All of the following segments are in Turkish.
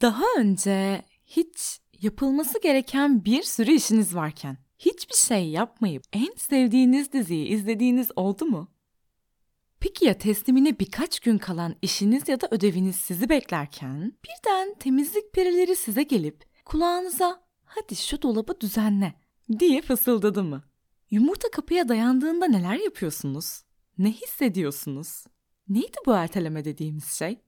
Daha önce hiç yapılması gereken bir sürü işiniz varken hiçbir şey yapmayıp en sevdiğiniz diziyi izlediğiniz oldu mu? Peki ya teslimine birkaç gün kalan işiniz ya da ödeviniz sizi beklerken birden temizlik perileri size gelip kulağınıza hadi şu dolabı düzenle diye fısıldadı mı? Yumurta kapıya dayandığında neler yapıyorsunuz? Ne hissediyorsunuz? Neydi bu erteleme dediğimiz şey?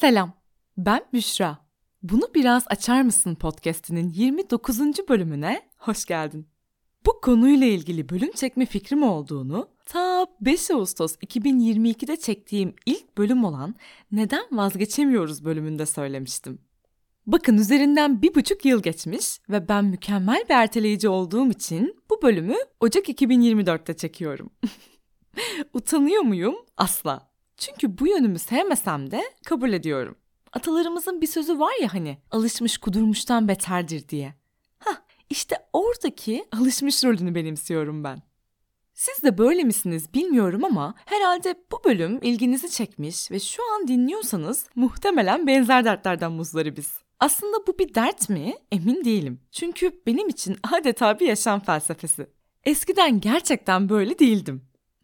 Selam, ben Büşra. Bunu biraz açar mısın podcast'inin 29. bölümüne hoş geldin. Bu konuyla ilgili bölüm çekme fikrim olduğunu ta 5 Ağustos 2022'de çektiğim ilk bölüm olan Neden Vazgeçemiyoruz bölümünde söylemiştim. Bakın üzerinden bir buçuk yıl geçmiş ve ben mükemmel bir erteleyici olduğum için bu bölümü Ocak 2024'te çekiyorum. Utanıyor muyum? Asla. Çünkü bu yönümü sevmesem de kabul ediyorum. Atalarımızın bir sözü var ya hani alışmış kudurmuştan beterdir diye. Hah işte oradaki alışmış rolünü benimsiyorum ben. Siz de böyle misiniz bilmiyorum ama herhalde bu bölüm ilginizi çekmiş ve şu an dinliyorsanız muhtemelen benzer dertlerden biz. Aslında bu bir dert mi? Emin değilim. Çünkü benim için adeta bir yaşam felsefesi. Eskiden gerçekten böyle değildim.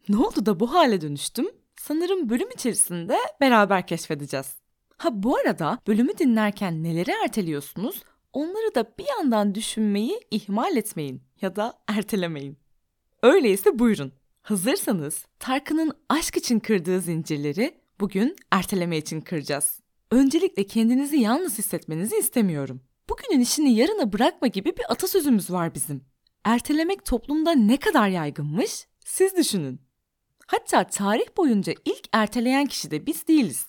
Ne oldu da bu hale dönüştüm? Sanırım bölüm içerisinde beraber keşfedeceğiz. Ha bu arada bölümü dinlerken neleri erteliyorsunuz? Onları da bir yandan düşünmeyi ihmal etmeyin ya da ertelemeyin. Öyleyse buyurun. Hazırsanız Tarkan'ın aşk için kırdığı zincirleri bugün erteleme için kıracağız. Öncelikle kendinizi yalnız hissetmenizi istemiyorum. Bugünün işini yarına bırakma gibi bir atasözümüz var bizim. Ertelemek toplumda ne kadar yaygınmış siz düşünün. Hatta tarih boyunca ilk erteleyen kişi de biz değiliz.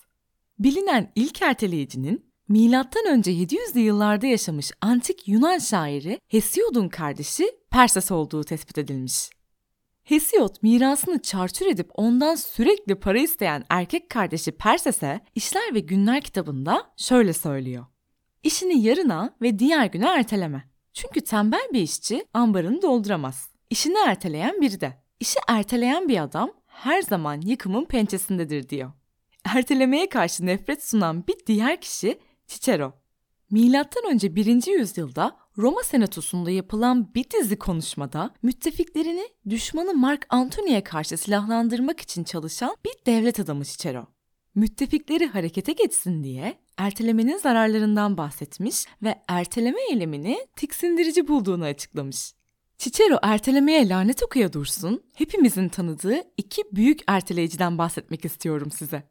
Bilinen ilk erteleyicinin milattan önce 700'lü yıllarda yaşamış antik Yunan şairi Hesiod'un kardeşi Perses olduğu tespit edilmiş. Hesiod mirasını çarçur edip ondan sürekli para isteyen erkek kardeşi Perses'e İşler ve Günler kitabında şöyle söylüyor. İşini yarına ve diğer güne erteleme. Çünkü tembel bir işçi ambarını dolduramaz. İşini erteleyen biri de. İşi erteleyen bir adam her zaman yıkımın pençesindedir diyor. Ertelemeye karşı nefret sunan bir diğer kişi Cicero. Milattan önce 1. yüzyılda Roma Senatosu'nda yapılan bir dizi konuşmada müttefiklerini düşmanı Mark Antony'ye karşı silahlandırmak için çalışan bir devlet adamı Cicero. Müttefikleri harekete geçsin diye ertelemenin zararlarından bahsetmiş ve erteleme eylemini tiksindirici bulduğunu açıklamış. Cicero ertelemeye lanet okuya dursun, hepimizin tanıdığı iki büyük erteleyiciden bahsetmek istiyorum size.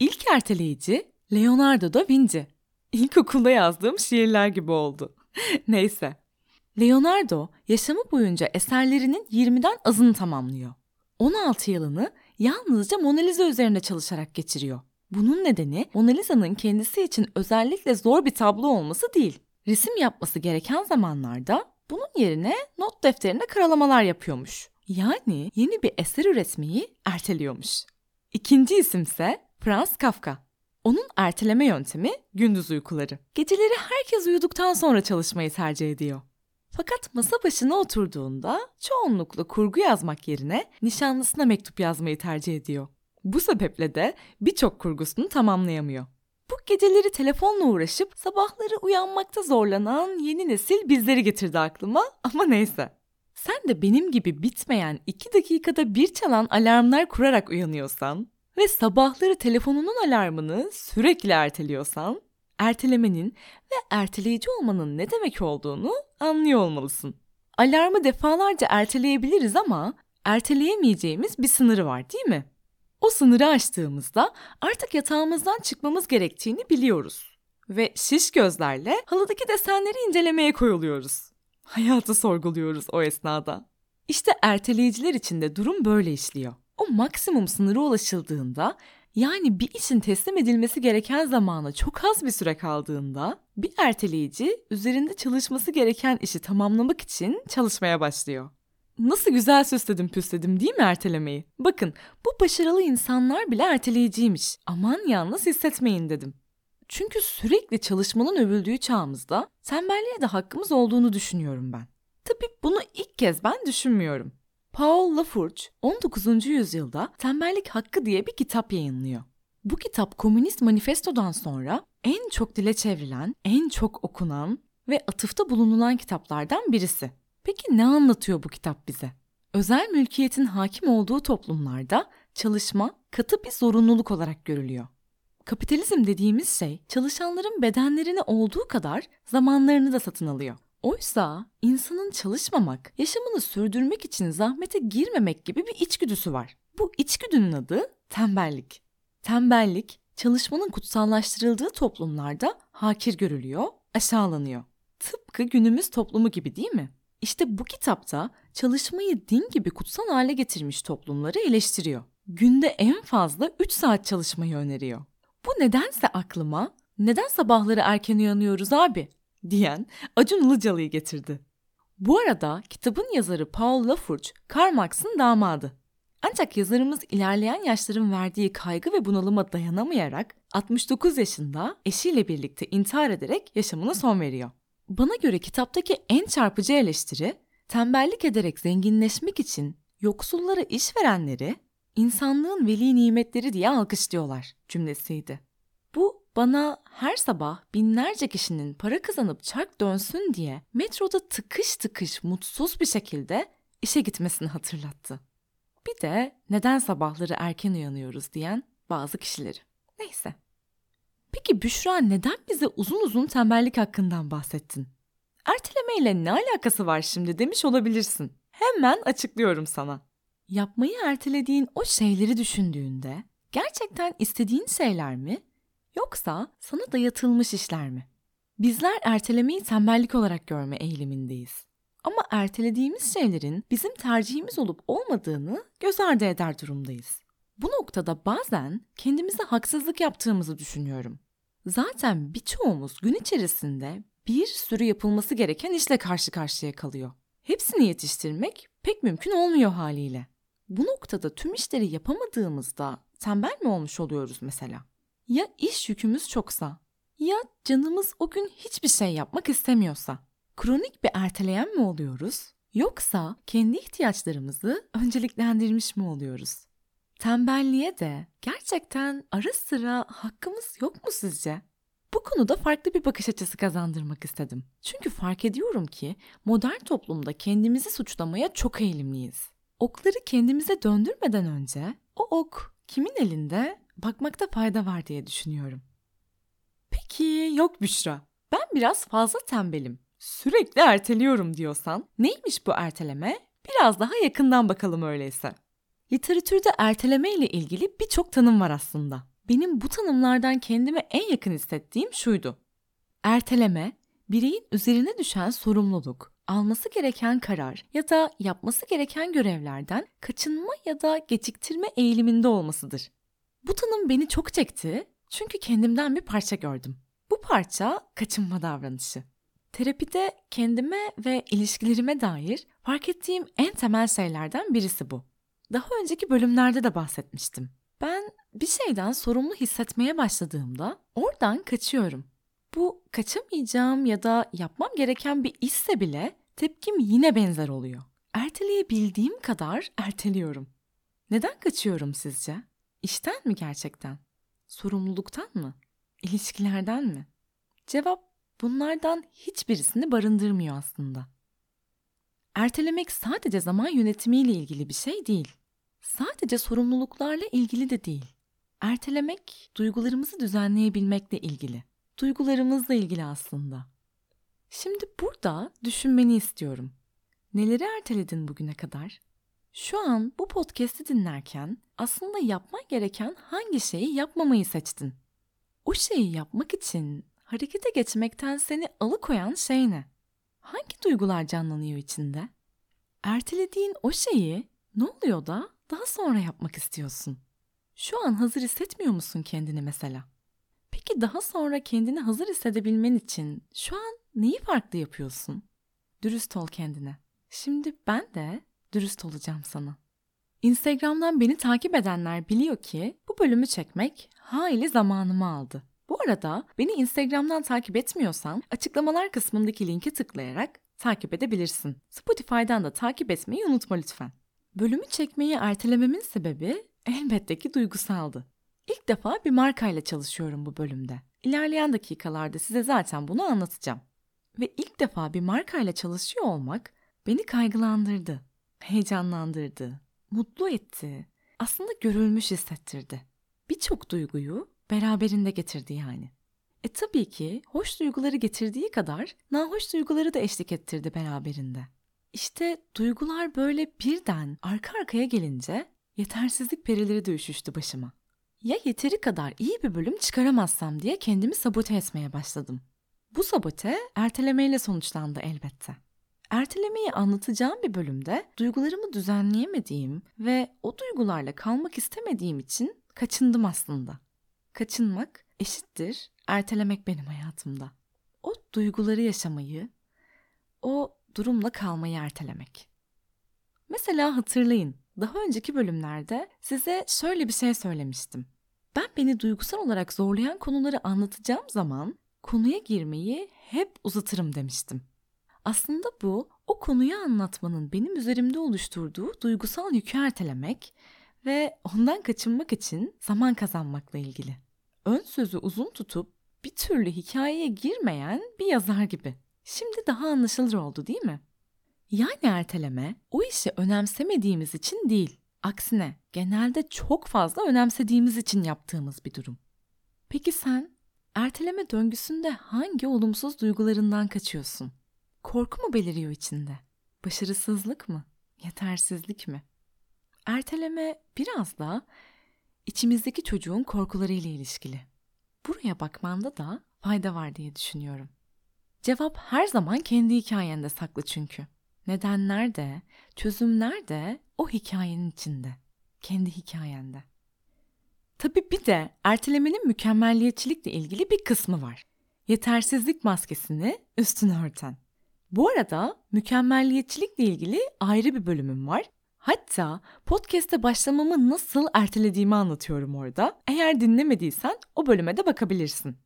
İlk erteleyici Leonardo da Vinci. İlkokulda yazdığım şiirler gibi oldu. Neyse. Leonardo yaşamı boyunca eserlerinin 20'den azını tamamlıyor. 16 yılını yalnızca Mona Lisa üzerinde çalışarak geçiriyor. Bunun nedeni Mona Lisa'nın kendisi için özellikle zor bir tablo olması değil. Resim yapması gereken zamanlarda bunun yerine not defterine karalamalar yapıyormuş. Yani yeni bir eser üretmeyi erteliyormuş. İkinci isimse Franz Kafka. Onun erteleme yöntemi gündüz uykuları. Geceleri herkes uyuduktan sonra çalışmayı tercih ediyor. Fakat masa başına oturduğunda çoğunlukla kurgu yazmak yerine nişanlısına mektup yazmayı tercih ediyor. Bu sebeple de birçok kurgusunu tamamlayamıyor. Bu geceleri telefonla uğraşıp sabahları uyanmakta zorlanan yeni nesil bizleri getirdi aklıma ama neyse. Sen de benim gibi bitmeyen 2 dakikada bir çalan alarmlar kurarak uyanıyorsan ve sabahları telefonunun alarmını sürekli erteliyorsan, ertelemenin ve erteleyici olmanın ne demek olduğunu anlıyor olmalısın. Alarmı defalarca erteleyebiliriz ama erteleyemeyeceğimiz bir sınırı var değil mi? O sınırı aştığımızda artık yatağımızdan çıkmamız gerektiğini biliyoruz. Ve şiş gözlerle halıdaki desenleri incelemeye koyuluyoruz. Hayatı sorguluyoruz o esnada. İşte erteleyiciler için de durum böyle işliyor. O maksimum sınırı ulaşıldığında yani bir işin teslim edilmesi gereken zamana çok az bir süre kaldığında bir erteleyici üzerinde çalışması gereken işi tamamlamak için çalışmaya başlıyor. Nasıl güzel süsledim püsledim değil mi ertelemeyi? Bakın bu başarılı insanlar bile erteleyiciymiş. Aman yalnız hissetmeyin dedim. Çünkü sürekli çalışmanın övüldüğü çağımızda tembelliğe de hakkımız olduğunu düşünüyorum ben. Tabii bunu ilk kez ben düşünmüyorum. Paul Lafourche 19. yüzyılda Tembellik Hakkı diye bir kitap yayınlıyor. Bu kitap Komünist Manifesto'dan sonra en çok dile çevrilen, en çok okunan ve atıfta bulunulan kitaplardan birisi. Peki ne anlatıyor bu kitap bize? Özel mülkiyetin hakim olduğu toplumlarda çalışma katı bir zorunluluk olarak görülüyor. Kapitalizm dediğimiz şey çalışanların bedenlerini olduğu kadar zamanlarını da satın alıyor. Oysa insanın çalışmamak, yaşamını sürdürmek için zahmete girmemek gibi bir içgüdüsü var. Bu içgüdünün adı tembellik. Tembellik, çalışmanın kutsallaştırıldığı toplumlarda hakir görülüyor, aşağılanıyor. Tıpkı günümüz toplumu gibi değil mi? İşte bu kitapta çalışmayı din gibi kutsal hale getirmiş toplumları eleştiriyor. Günde en fazla 3 saat çalışmayı öneriyor. Bu nedense aklıma neden sabahları erken uyanıyoruz abi diyen Acun Ilıcalı'yı getirdi. Bu arada kitabın yazarı Paul Lafourche, Karl Marx'ın damadı. Ancak yazarımız ilerleyen yaşların verdiği kaygı ve bunalıma dayanamayarak 69 yaşında eşiyle birlikte intihar ederek yaşamına son veriyor. Bana göre kitaptaki en çarpıcı eleştiri, tembellik ederek zenginleşmek için yoksullara iş verenleri insanlığın veli nimetleri diye alkışlıyorlar cümlesiydi. Bu bana her sabah binlerce kişinin para kazanıp çark dönsün diye metroda tıkış tıkış mutsuz bir şekilde işe gitmesini hatırlattı. Bir de neden sabahları erken uyanıyoruz diyen bazı kişileri. Neyse. Peki Büşra neden bize uzun uzun tembellik hakkından bahsettin? Ertelemeyle ne alakası var şimdi demiş olabilirsin. Hemen açıklıyorum sana. Yapmayı ertelediğin o şeyleri düşündüğünde gerçekten istediğin şeyler mi yoksa sana dayatılmış işler mi? Bizler ertelemeyi tembellik olarak görme eğilimindeyiz. Ama ertelediğimiz şeylerin bizim tercihimiz olup olmadığını göz ardı eder durumdayız. Bu noktada bazen kendimize haksızlık yaptığımızı düşünüyorum. Zaten birçoğumuz gün içerisinde bir sürü yapılması gereken işle karşı karşıya kalıyor. Hepsini yetiştirmek pek mümkün olmuyor haliyle. Bu noktada tüm işleri yapamadığımızda tembel mi olmuş oluyoruz mesela? Ya iş yükümüz çoksa? Ya canımız o gün hiçbir şey yapmak istemiyorsa? Kronik bir erteleyen mi oluyoruz? Yoksa kendi ihtiyaçlarımızı önceliklendirmiş mi oluyoruz? Tembelliğe de gerçekten ara sıra hakkımız yok mu sizce? Bu konuda farklı bir bakış açısı kazandırmak istedim. Çünkü fark ediyorum ki modern toplumda kendimizi suçlamaya çok eğilimliyiz. Okları kendimize döndürmeden önce o ok kimin elinde bakmakta fayda var diye düşünüyorum. Peki yok Büşra. Ben biraz fazla tembelim. Sürekli erteliyorum diyorsan neymiş bu erteleme? Biraz daha yakından bakalım öyleyse. Literatürde erteleme ile ilgili birçok tanım var aslında. Benim bu tanımlardan kendime en yakın hissettiğim şuydu. Erteleme, bireyin üzerine düşen sorumluluk, alması gereken karar ya da yapması gereken görevlerden kaçınma ya da geciktirme eğiliminde olmasıdır. Bu tanım beni çok çekti çünkü kendimden bir parça gördüm. Bu parça kaçınma davranışı. Terapide kendime ve ilişkilerime dair fark ettiğim en temel şeylerden birisi bu. Daha önceki bölümlerde de bahsetmiştim. Ben bir şeyden sorumlu hissetmeye başladığımda oradan kaçıyorum. Bu kaçamayacağım ya da yapmam gereken bir işse bile tepkim yine benzer oluyor. Erteleyebildiğim kadar erteliyorum. Neden kaçıyorum sizce? İşten mi gerçekten? Sorumluluktan mı? İlişkilerden mi? Cevap bunlardan hiçbirisini barındırmıyor aslında. Ertelemek sadece zaman yönetimiyle ilgili bir şey değil. Sadece sorumluluklarla ilgili de değil. Ertelemek duygularımızı düzenleyebilmekle ilgili. Duygularımızla ilgili aslında. Şimdi burada düşünmeni istiyorum. Neleri erteledin bugüne kadar? Şu an bu podcast'i dinlerken aslında yapman gereken hangi şeyi yapmamayı seçtin? O şeyi yapmak için harekete geçmekten seni alıkoyan şey ne? Hangi duygular canlanıyor içinde? Ertelediğin o şeyi ne oluyor da daha sonra yapmak istiyorsun? Şu an hazır hissetmiyor musun kendini mesela? Peki daha sonra kendini hazır hissedebilmen için şu an neyi farklı yapıyorsun? Dürüst ol kendine. Şimdi ben de dürüst olacağım sana. Instagram'dan beni takip edenler biliyor ki bu bölümü çekmek hayli zamanımı aldı. Bu arada beni Instagram'dan takip etmiyorsan açıklamalar kısmındaki linke tıklayarak takip edebilirsin. Spotify'dan da takip etmeyi unutma lütfen. Bölümü çekmeyi ertelememin sebebi elbette ki duygusaldı. İlk defa bir markayla çalışıyorum bu bölümde. İlerleyen dakikalarda size zaten bunu anlatacağım. Ve ilk defa bir markayla çalışıyor olmak beni kaygılandırdı, heyecanlandırdı, mutlu etti, aslında görülmüş hissettirdi. Birçok duyguyu beraberinde getirdi yani. E tabii ki hoş duyguları getirdiği kadar nahoş duyguları da eşlik ettirdi beraberinde. İşte duygular böyle birden arka arkaya gelince yetersizlik perileri de başıma. Ya yeteri kadar iyi bir bölüm çıkaramazsam diye kendimi sabote etmeye başladım. Bu sabote ertelemeyle sonuçlandı elbette. Ertelemeyi anlatacağım bir bölümde duygularımı düzenleyemediğim ve o duygularla kalmak istemediğim için kaçındım aslında. Kaçınmak eşittir ertelemek benim hayatımda. O duyguları yaşamayı, o durumla kalmayı ertelemek. Mesela hatırlayın, daha önceki bölümlerde size şöyle bir şey söylemiştim. Ben beni duygusal olarak zorlayan konuları anlatacağım zaman konuya girmeyi hep uzatırım demiştim. Aslında bu o konuyu anlatmanın benim üzerimde oluşturduğu duygusal yükü ertelemek ve ondan kaçınmak için zaman kazanmakla ilgili. Ön sözü uzun tutup bir türlü hikayeye girmeyen bir yazar gibi. Şimdi daha anlaşılır oldu değil mi? Yani erteleme o işi önemsemediğimiz için değil. Aksine genelde çok fazla önemsediğimiz için yaptığımız bir durum. Peki sen erteleme döngüsünde hangi olumsuz duygularından kaçıyorsun? Korku mu beliriyor içinde? Başarısızlık mı? Yetersizlik mi? Erteleme biraz da içimizdeki çocuğun korkularıyla ilişkili. Buraya bakmanda da fayda var diye düşünüyorum. Cevap her zaman kendi hikayende saklı çünkü. Nedenler de, çözümler de o hikayenin içinde. Kendi hikayende. Tabii bir de ertelemenin mükemmelliyetçilikle ilgili bir kısmı var. Yetersizlik maskesini üstüne örten. Bu arada mükemmelliyetçilikle ilgili ayrı bir bölümüm var. Hatta podcast'e başlamamı nasıl ertelediğimi anlatıyorum orada. Eğer dinlemediysen o bölüme de bakabilirsin.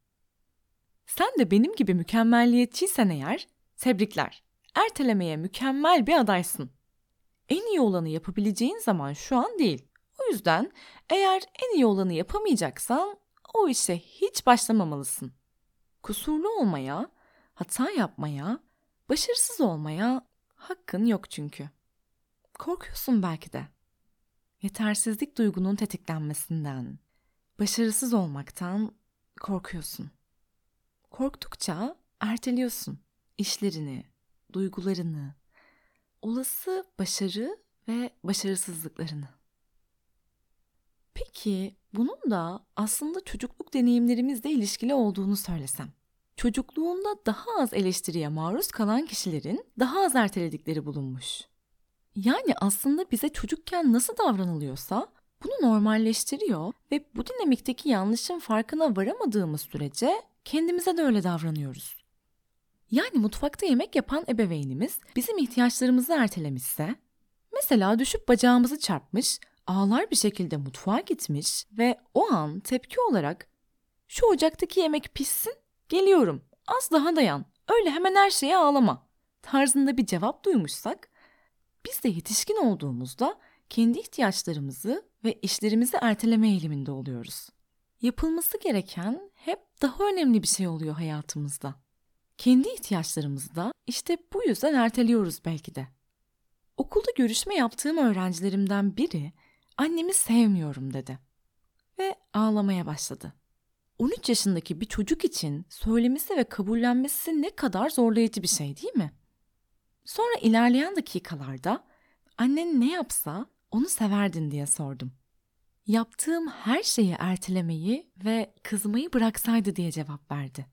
Sen de benim gibi mükemmelliyetçiysen eğer tebrikler. Ertelemeye mükemmel bir adaysın. En iyi olanı yapabileceğin zaman şu an değil. O yüzden eğer en iyi olanı yapamayacaksan o işe hiç başlamamalısın. Kusurlu olmaya, hata yapmaya, başarısız olmaya hakkın yok çünkü. Korkuyorsun belki de. Yetersizlik duygunun tetiklenmesinden, başarısız olmaktan korkuyorsun. Korktukça erteliyorsun işlerini, duygularını, olası başarı ve başarısızlıklarını. Peki bunun da aslında çocukluk deneyimlerimizle ilişkili olduğunu söylesem. Çocukluğunda daha az eleştiriye maruz kalan kişilerin daha az erteledikleri bulunmuş. Yani aslında bize çocukken nasıl davranılıyorsa bunu normalleştiriyor ve bu dinamikteki yanlışın farkına varamadığımız sürece kendimize de öyle davranıyoruz. Yani mutfakta yemek yapan ebeveynimiz bizim ihtiyaçlarımızı ertelemişse, mesela düşüp bacağımızı çarpmış, ağlar bir şekilde mutfağa gitmiş ve o an tepki olarak şu ocaktaki yemek pişsin, geliyorum, az daha dayan, öyle hemen her şeye ağlama. tarzında bir cevap duymuşsak, biz de yetişkin olduğumuzda kendi ihtiyaçlarımızı ve işlerimizi erteleme eğiliminde oluyoruz. Yapılması gereken hep daha önemli bir şey oluyor hayatımızda. Kendi ihtiyaçlarımızı da işte bu yüzden erteliyoruz belki de. Okulda görüşme yaptığım öğrencilerimden biri annemi sevmiyorum dedi ve ağlamaya başladı. 13 yaşındaki bir çocuk için söylemesi ve kabullenmesi ne kadar zorlayıcı bir şey değil mi? Sonra ilerleyen dakikalarda annen ne yapsa onu severdin diye sordum. Yaptığım her şeyi ertelemeyi ve kızmayı bıraksaydı diye cevap verdi.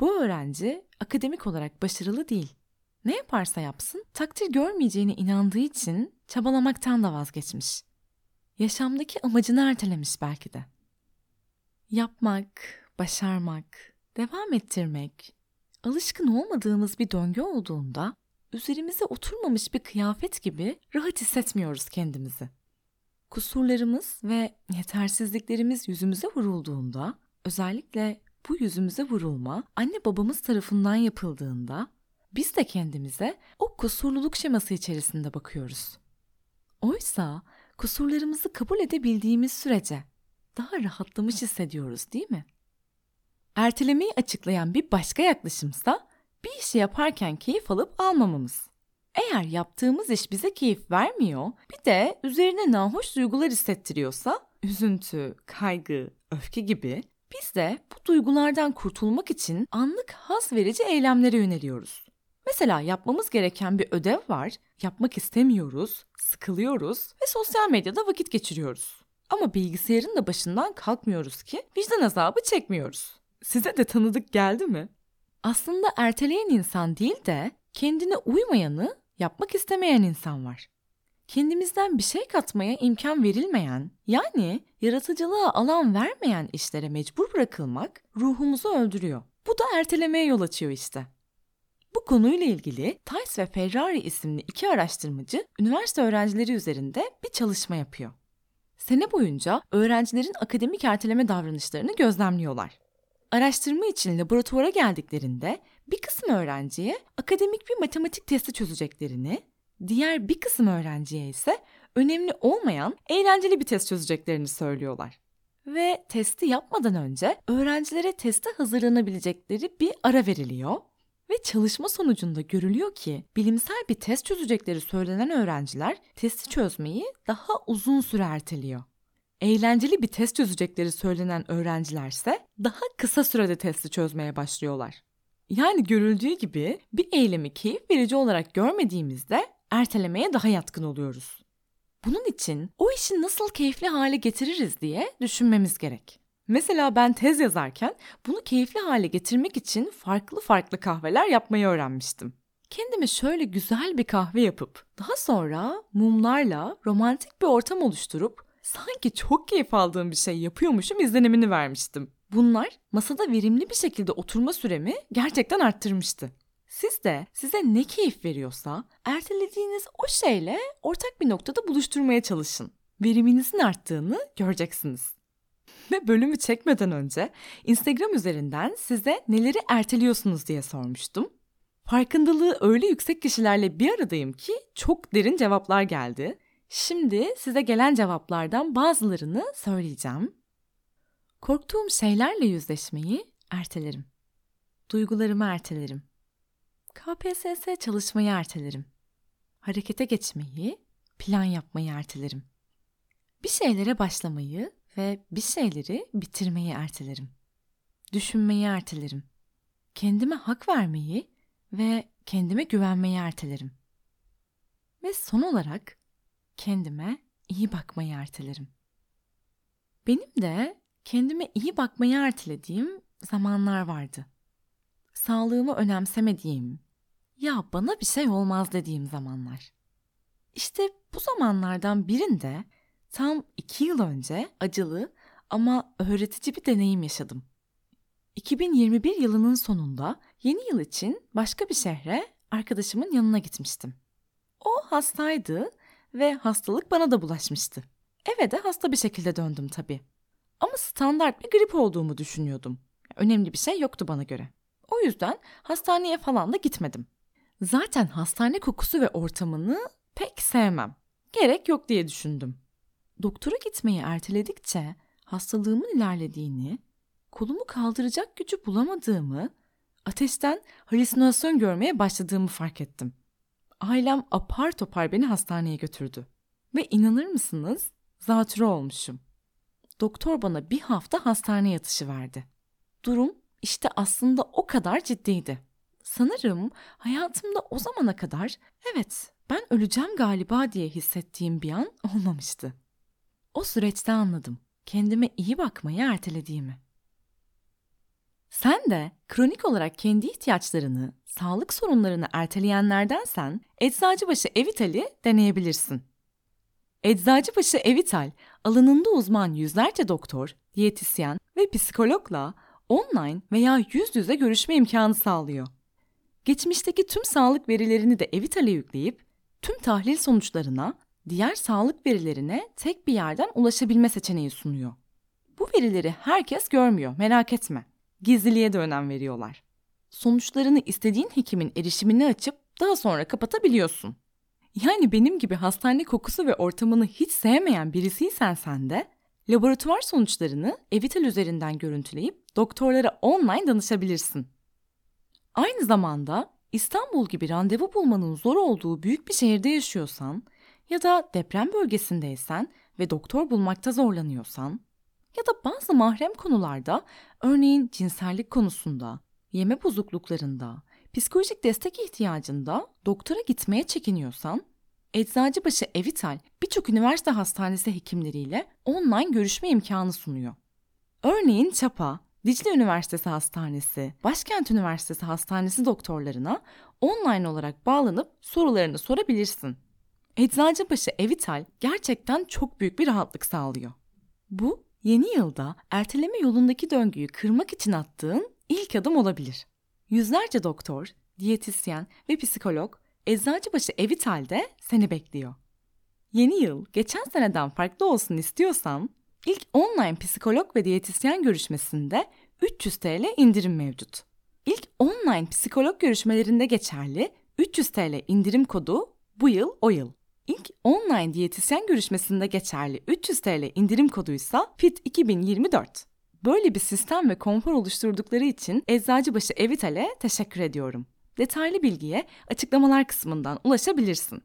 Bu öğrenci akademik olarak başarılı değil. Ne yaparsa yapsın takdir görmeyeceğine inandığı için çabalamaktan da vazgeçmiş. Yaşamdaki amacını ertelemiş belki de. Yapmak, başarmak, devam ettirmek, alışkın olmadığımız bir döngü olduğunda üzerimize oturmamış bir kıyafet gibi rahat hissetmiyoruz kendimizi. Kusurlarımız ve yetersizliklerimiz yüzümüze vurulduğunda, özellikle bu yüzümüze vurulma anne babamız tarafından yapıldığında biz de kendimize o kusurluluk şeması içerisinde bakıyoruz. Oysa kusurlarımızı kabul edebildiğimiz sürece daha rahatlamış hissediyoruz değil mi? Ertelemeyi açıklayan bir başka yaklaşımsa bir işi yaparken keyif alıp almamamız. Eğer yaptığımız iş bize keyif vermiyor, bir de üzerine nahoş duygular hissettiriyorsa, üzüntü, kaygı, öfke gibi biz de bu duygulardan kurtulmak için anlık haz verici eylemlere yöneliyoruz. Mesela yapmamız gereken bir ödev var, yapmak istemiyoruz, sıkılıyoruz ve sosyal medyada vakit geçiriyoruz. Ama bilgisayarın da başından kalkmıyoruz ki vicdan azabı çekmiyoruz. Size de tanıdık geldi mi? Aslında erteleyen insan değil de kendine uymayanı yapmak istemeyen insan var. Kendimizden bir şey katmaya imkan verilmeyen, yani yaratıcılığa alan vermeyen işlere mecbur bırakılmak ruhumuzu öldürüyor. Bu da ertelemeye yol açıyor işte. Bu konuyla ilgili Tice ve Ferrari isimli iki araştırmacı üniversite öğrencileri üzerinde bir çalışma yapıyor. Sene boyunca öğrencilerin akademik erteleme davranışlarını gözlemliyorlar. Araştırma için laboratuvara geldiklerinde bir kısım öğrenciye akademik bir matematik testi çözeceklerini, diğer bir kısım öğrenciye ise önemli olmayan eğlenceli bir test çözeceklerini söylüyorlar. Ve testi yapmadan önce öğrencilere teste hazırlanabilecekleri bir ara veriliyor ve çalışma sonucunda görülüyor ki bilimsel bir test çözecekleri söylenen öğrenciler testi çözmeyi daha uzun süre erteliyor. Eğlenceli bir test çözecekleri söylenen öğrencilerse daha kısa sürede testi çözmeye başlıyorlar. Yani görüldüğü gibi bir eylemi keyif verici olarak görmediğimizde ertelemeye daha yatkın oluyoruz. Bunun için o işi nasıl keyifli hale getiririz diye düşünmemiz gerek. Mesela ben tez yazarken bunu keyifli hale getirmek için farklı farklı kahveler yapmayı öğrenmiştim. Kendime şöyle güzel bir kahve yapıp daha sonra mumlarla romantik bir ortam oluşturup sanki çok keyif aldığım bir şey yapıyormuşum izlenimini vermiştim. Bunlar masada verimli bir şekilde oturma süremi gerçekten arttırmıştı. Siz de size ne keyif veriyorsa ertelediğiniz o şeyle ortak bir noktada buluşturmaya çalışın. Veriminizin arttığını göreceksiniz. Ve bölümü çekmeden önce Instagram üzerinden size neleri erteliyorsunuz diye sormuştum. Farkındalığı öyle yüksek kişilerle bir aradayım ki çok derin cevaplar geldi. Şimdi size gelen cevaplardan bazılarını söyleyeceğim. Korktuğum şeylerle yüzleşmeyi ertelerim. Duygularımı ertelerim. KPSS çalışmayı ertelerim. Harekete geçmeyi, plan yapmayı ertelerim. Bir şeylere başlamayı ve bir şeyleri bitirmeyi ertelerim. Düşünmeyi ertelerim. Kendime hak vermeyi ve kendime güvenmeyi ertelerim. Ve son olarak kendime iyi bakmayı ertelerim. Benim de kendime iyi bakmayı ertelediğim zamanlar vardı. Sağlığımı önemsemediğim, ya bana bir şey olmaz dediğim zamanlar. İşte bu zamanlardan birinde tam iki yıl önce acılı ama öğretici bir deneyim yaşadım. 2021 yılının sonunda yeni yıl için başka bir şehre arkadaşımın yanına gitmiştim. O hastaydı ve hastalık bana da bulaşmıştı. Eve de hasta bir şekilde döndüm tabii. Ama standart bir grip olduğumu düşünüyordum. Önemli bir şey yoktu bana göre. O yüzden hastaneye falan da gitmedim. Zaten hastane kokusu ve ortamını pek sevmem. Gerek yok diye düşündüm. Doktora gitmeyi erteledikçe hastalığımın ilerlediğini, kolumu kaldıracak gücü bulamadığımı, ateşten halüsinasyon görmeye başladığımı fark ettim. Ailem apar topar beni hastaneye götürdü. Ve inanır mısınız? Zatürre olmuşum. Doktor bana bir hafta hastane yatışı verdi. Durum işte aslında o kadar ciddiydi. Sanırım hayatımda o zamana kadar evet ben öleceğim galiba diye hissettiğim bir an olmamıştı. O süreçte anladım kendime iyi bakmayı ertelediğimi. Sen de kronik olarak kendi ihtiyaçlarını, sağlık sorunlarını erteleyenlerdensen Eczacıbaşı Evital'i deneyebilirsin. Eczacıbaşı Evital, alanında uzman yüzlerce doktor, diyetisyen ve psikologla online veya yüz yüze görüşme imkanı sağlıyor. Geçmişteki tüm sağlık verilerini de Evital'e yükleyip tüm tahlil sonuçlarına, diğer sağlık verilerine tek bir yerden ulaşabilme seçeneği sunuyor. Bu verileri herkes görmüyor, merak etme. Gizliliğe de önem veriyorlar. sonuçlarını istediğin hekimin erişimine açıp daha sonra kapatabiliyorsun. Yani benim gibi hastane kokusu ve ortamını hiç sevmeyen birisiysen sen de laboratuvar sonuçlarını Evital üzerinden görüntüleyip doktorlara online danışabilirsin. Aynı zamanda İstanbul gibi randevu bulmanın zor olduğu büyük bir şehirde yaşıyorsan ya da deprem bölgesindeysen ve doktor bulmakta zorlanıyorsan ya da bazı mahrem konularda örneğin cinsellik konusunda, yeme bozukluklarında, psikolojik destek ihtiyacında doktora gitmeye çekiniyorsan Eczacıbaşı Evital birçok üniversite hastanesi hekimleriyle online görüşme imkanı sunuyor. Örneğin Çapa, Dicle Üniversitesi Hastanesi, Başkent Üniversitesi Hastanesi doktorlarına online olarak bağlanıp sorularını sorabilirsin. Eczacıbaşı Evital gerçekten çok büyük bir rahatlık sağlıyor. Bu yeni yılda erteleme yolundaki döngüyü kırmak için attığın ilk adım olabilir. Yüzlerce doktor, diyetisyen ve psikolog Eczacıbaşı Evital'de seni bekliyor. Yeni yıl geçen seneden farklı olsun istiyorsan ilk online psikolog ve diyetisyen görüşmesinde 300 TL indirim mevcut. İlk online psikolog görüşmelerinde geçerli 300 TL indirim kodu bu yıl o yıl. İlk online diyetisyen görüşmesinde geçerli 300 TL indirim koduysa FIT 2024. Böyle bir sistem ve konfor oluşturdukları için Eczacıbaşı Evital'e teşekkür ediyorum. Detaylı bilgiye açıklamalar kısmından ulaşabilirsin.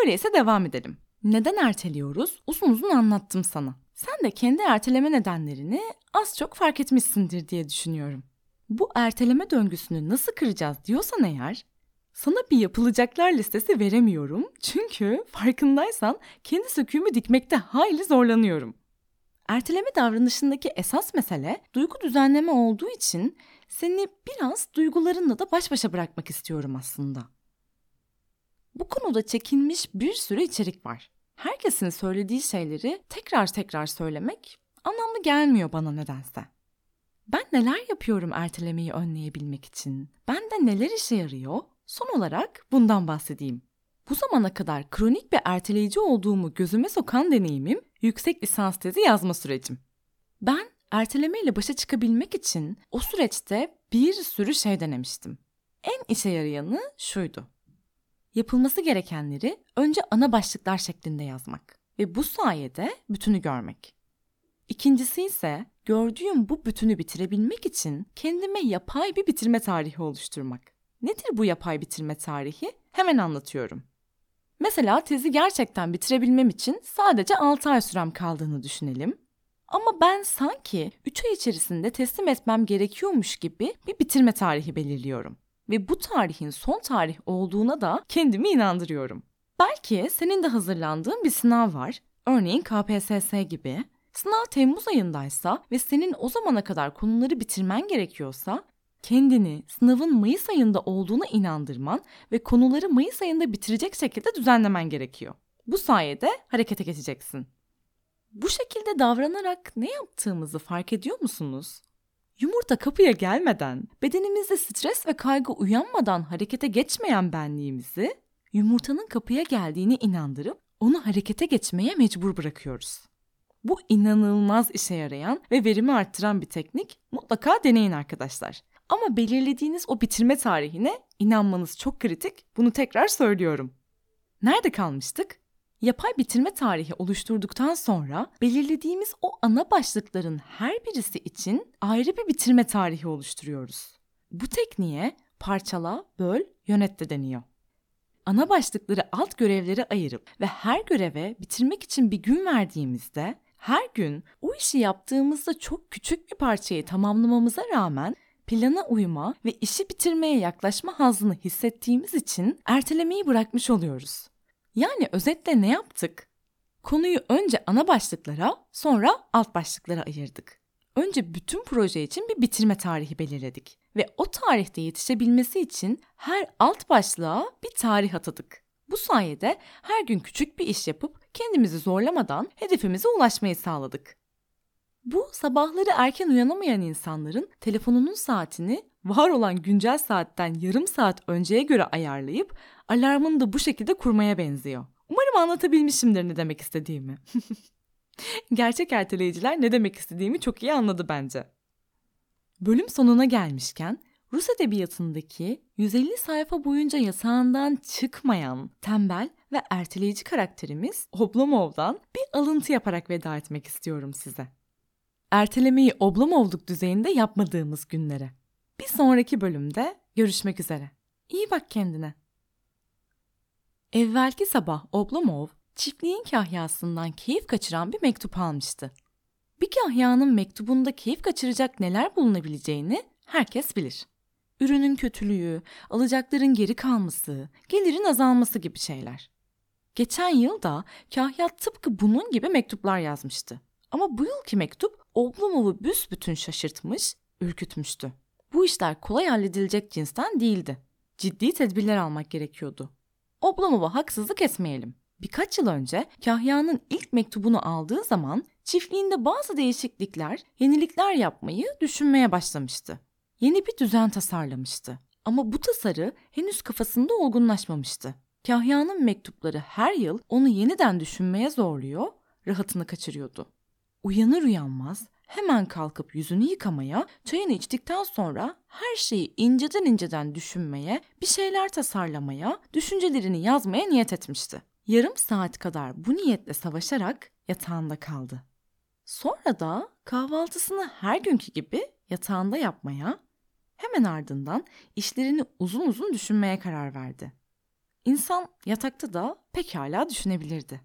Öyleyse devam edelim. Neden erteliyoruz? Uzun uzun anlattım sana. Sen de kendi erteleme nedenlerini az çok fark etmişsindir diye düşünüyorum. Bu erteleme döngüsünü nasıl kıracağız diyorsan eğer, sana bir yapılacaklar listesi veremiyorum. Çünkü farkındaysan kendi söküğümü dikmekte hayli zorlanıyorum. Erteleme davranışındaki esas mesele duygu düzenleme olduğu için seni biraz duygularınla da baş başa bırakmak istiyorum aslında. Bu konuda çekinmiş bir sürü içerik var. Herkesin söylediği şeyleri tekrar tekrar söylemek anlamlı gelmiyor bana nedense. Ben neler yapıyorum ertelemeyi önleyebilmek için? Bende neler işe yarıyor? Son olarak bundan bahsedeyim. Bu zamana kadar kronik bir erteleyici olduğumu gözüme sokan deneyimim yüksek lisans tezi yazma sürecim. Ben ertelemeyle başa çıkabilmek için o süreçte bir sürü şey denemiştim. En işe yarayanı şuydu. Yapılması gerekenleri önce ana başlıklar şeklinde yazmak ve bu sayede bütünü görmek. İkincisi ise gördüğüm bu bütünü bitirebilmek için kendime yapay bir bitirme tarihi oluşturmak. Nedir bu yapay bitirme tarihi? Hemen anlatıyorum. Mesela tezi gerçekten bitirebilmem için sadece 6 ay sürem kaldığını düşünelim. Ama ben sanki 3 ay içerisinde teslim etmem gerekiyormuş gibi bir bitirme tarihi belirliyorum. Ve bu tarihin son tarih olduğuna da kendimi inandırıyorum. Belki senin de hazırlandığın bir sınav var. Örneğin KPSS gibi. Sınav Temmuz ayındaysa ve senin o zamana kadar konuları bitirmen gerekiyorsa kendini sınavın Mayıs ayında olduğuna inandırman ve konuları Mayıs ayında bitirecek şekilde düzenlemen gerekiyor. Bu sayede harekete geçeceksin. Bu şekilde davranarak ne yaptığımızı fark ediyor musunuz? Yumurta kapıya gelmeden, bedenimizde stres ve kaygı uyanmadan harekete geçmeyen benliğimizi yumurtanın kapıya geldiğini inandırıp onu harekete geçmeye mecbur bırakıyoruz. Bu inanılmaz işe yarayan ve verimi arttıran bir teknik. Mutlaka deneyin arkadaşlar. Ama belirlediğiniz o bitirme tarihine inanmanız çok kritik. Bunu tekrar söylüyorum. Nerede kalmıştık? Yapay bitirme tarihi oluşturduktan sonra belirlediğimiz o ana başlıkların her birisi için ayrı bir bitirme tarihi oluşturuyoruz. Bu tekniğe parçala, böl, yönet de deniyor. Ana başlıkları alt görevlere ayırıp ve her göreve bitirmek için bir gün verdiğimizde her gün o işi yaptığımızda çok küçük bir parçayı tamamlamamıza rağmen plana uyma ve işi bitirmeye yaklaşma hazını hissettiğimiz için ertelemeyi bırakmış oluyoruz. Yani özetle ne yaptık? Konuyu önce ana başlıklara, sonra alt başlıklara ayırdık. Önce bütün proje için bir bitirme tarihi belirledik ve o tarihte yetişebilmesi için her alt başlığa bir tarih atadık. Bu sayede her gün küçük bir iş yapıp kendimizi zorlamadan hedefimize ulaşmayı sağladık. Bu sabahları erken uyanamayan insanların telefonunun saatini var olan güncel saatten yarım saat önceye göre ayarlayıp alarmını da bu şekilde kurmaya benziyor. Umarım anlatabilmişimdir ne demek istediğimi. Gerçek erteleyiciler ne demek istediğimi çok iyi anladı bence. Bölüm sonuna gelmişken Rus edebiyatındaki 150 sayfa boyunca yatağından çıkmayan tembel ve erteleyici karakterimiz Oblomov'dan bir alıntı yaparak veda etmek istiyorum size. Ertelemeyi Oblomov'luk düzeyinde yapmadığımız günlere. Bir sonraki bölümde görüşmek üzere. İyi bak kendine. Evvelki sabah Oblomov çiftliğin kahyasından keyif kaçıran bir mektup almıştı. Bir kahyanın mektubunda keyif kaçıracak neler bulunabileceğini herkes bilir. Ürünün kötülüğü, alacakların geri kalması, gelirin azalması gibi şeyler. Geçen yıl da kahya tıpkı bunun gibi mektuplar yazmıştı. Ama bu yılki mektup Oblomov'u büsbütün şaşırtmış, ürkütmüştü. Bu işler kolay halledilecek cinsten değildi. Ciddi tedbirler almak gerekiyordu. Oblomov'a haksızlık etmeyelim. Birkaç yıl önce Kahya'nın ilk mektubunu aldığı zaman çiftliğinde bazı değişiklikler, yenilikler yapmayı düşünmeye başlamıştı. Yeni bir düzen tasarlamıştı. Ama bu tasarı henüz kafasında olgunlaşmamıştı. Kahya'nın mektupları her yıl onu yeniden düşünmeye zorluyor, rahatını kaçırıyordu. Uyanır uyanmaz hemen kalkıp yüzünü yıkamaya, çayını içtikten sonra her şeyi inceden inceden düşünmeye, bir şeyler tasarlamaya, düşüncelerini yazmaya niyet etmişti. Yarım saat kadar bu niyetle savaşarak yatağında kaldı. Sonra da kahvaltısını her günkü gibi yatağında yapmaya, hemen ardından işlerini uzun uzun düşünmeye karar verdi. İnsan yatakta da pekala düşünebilirdi.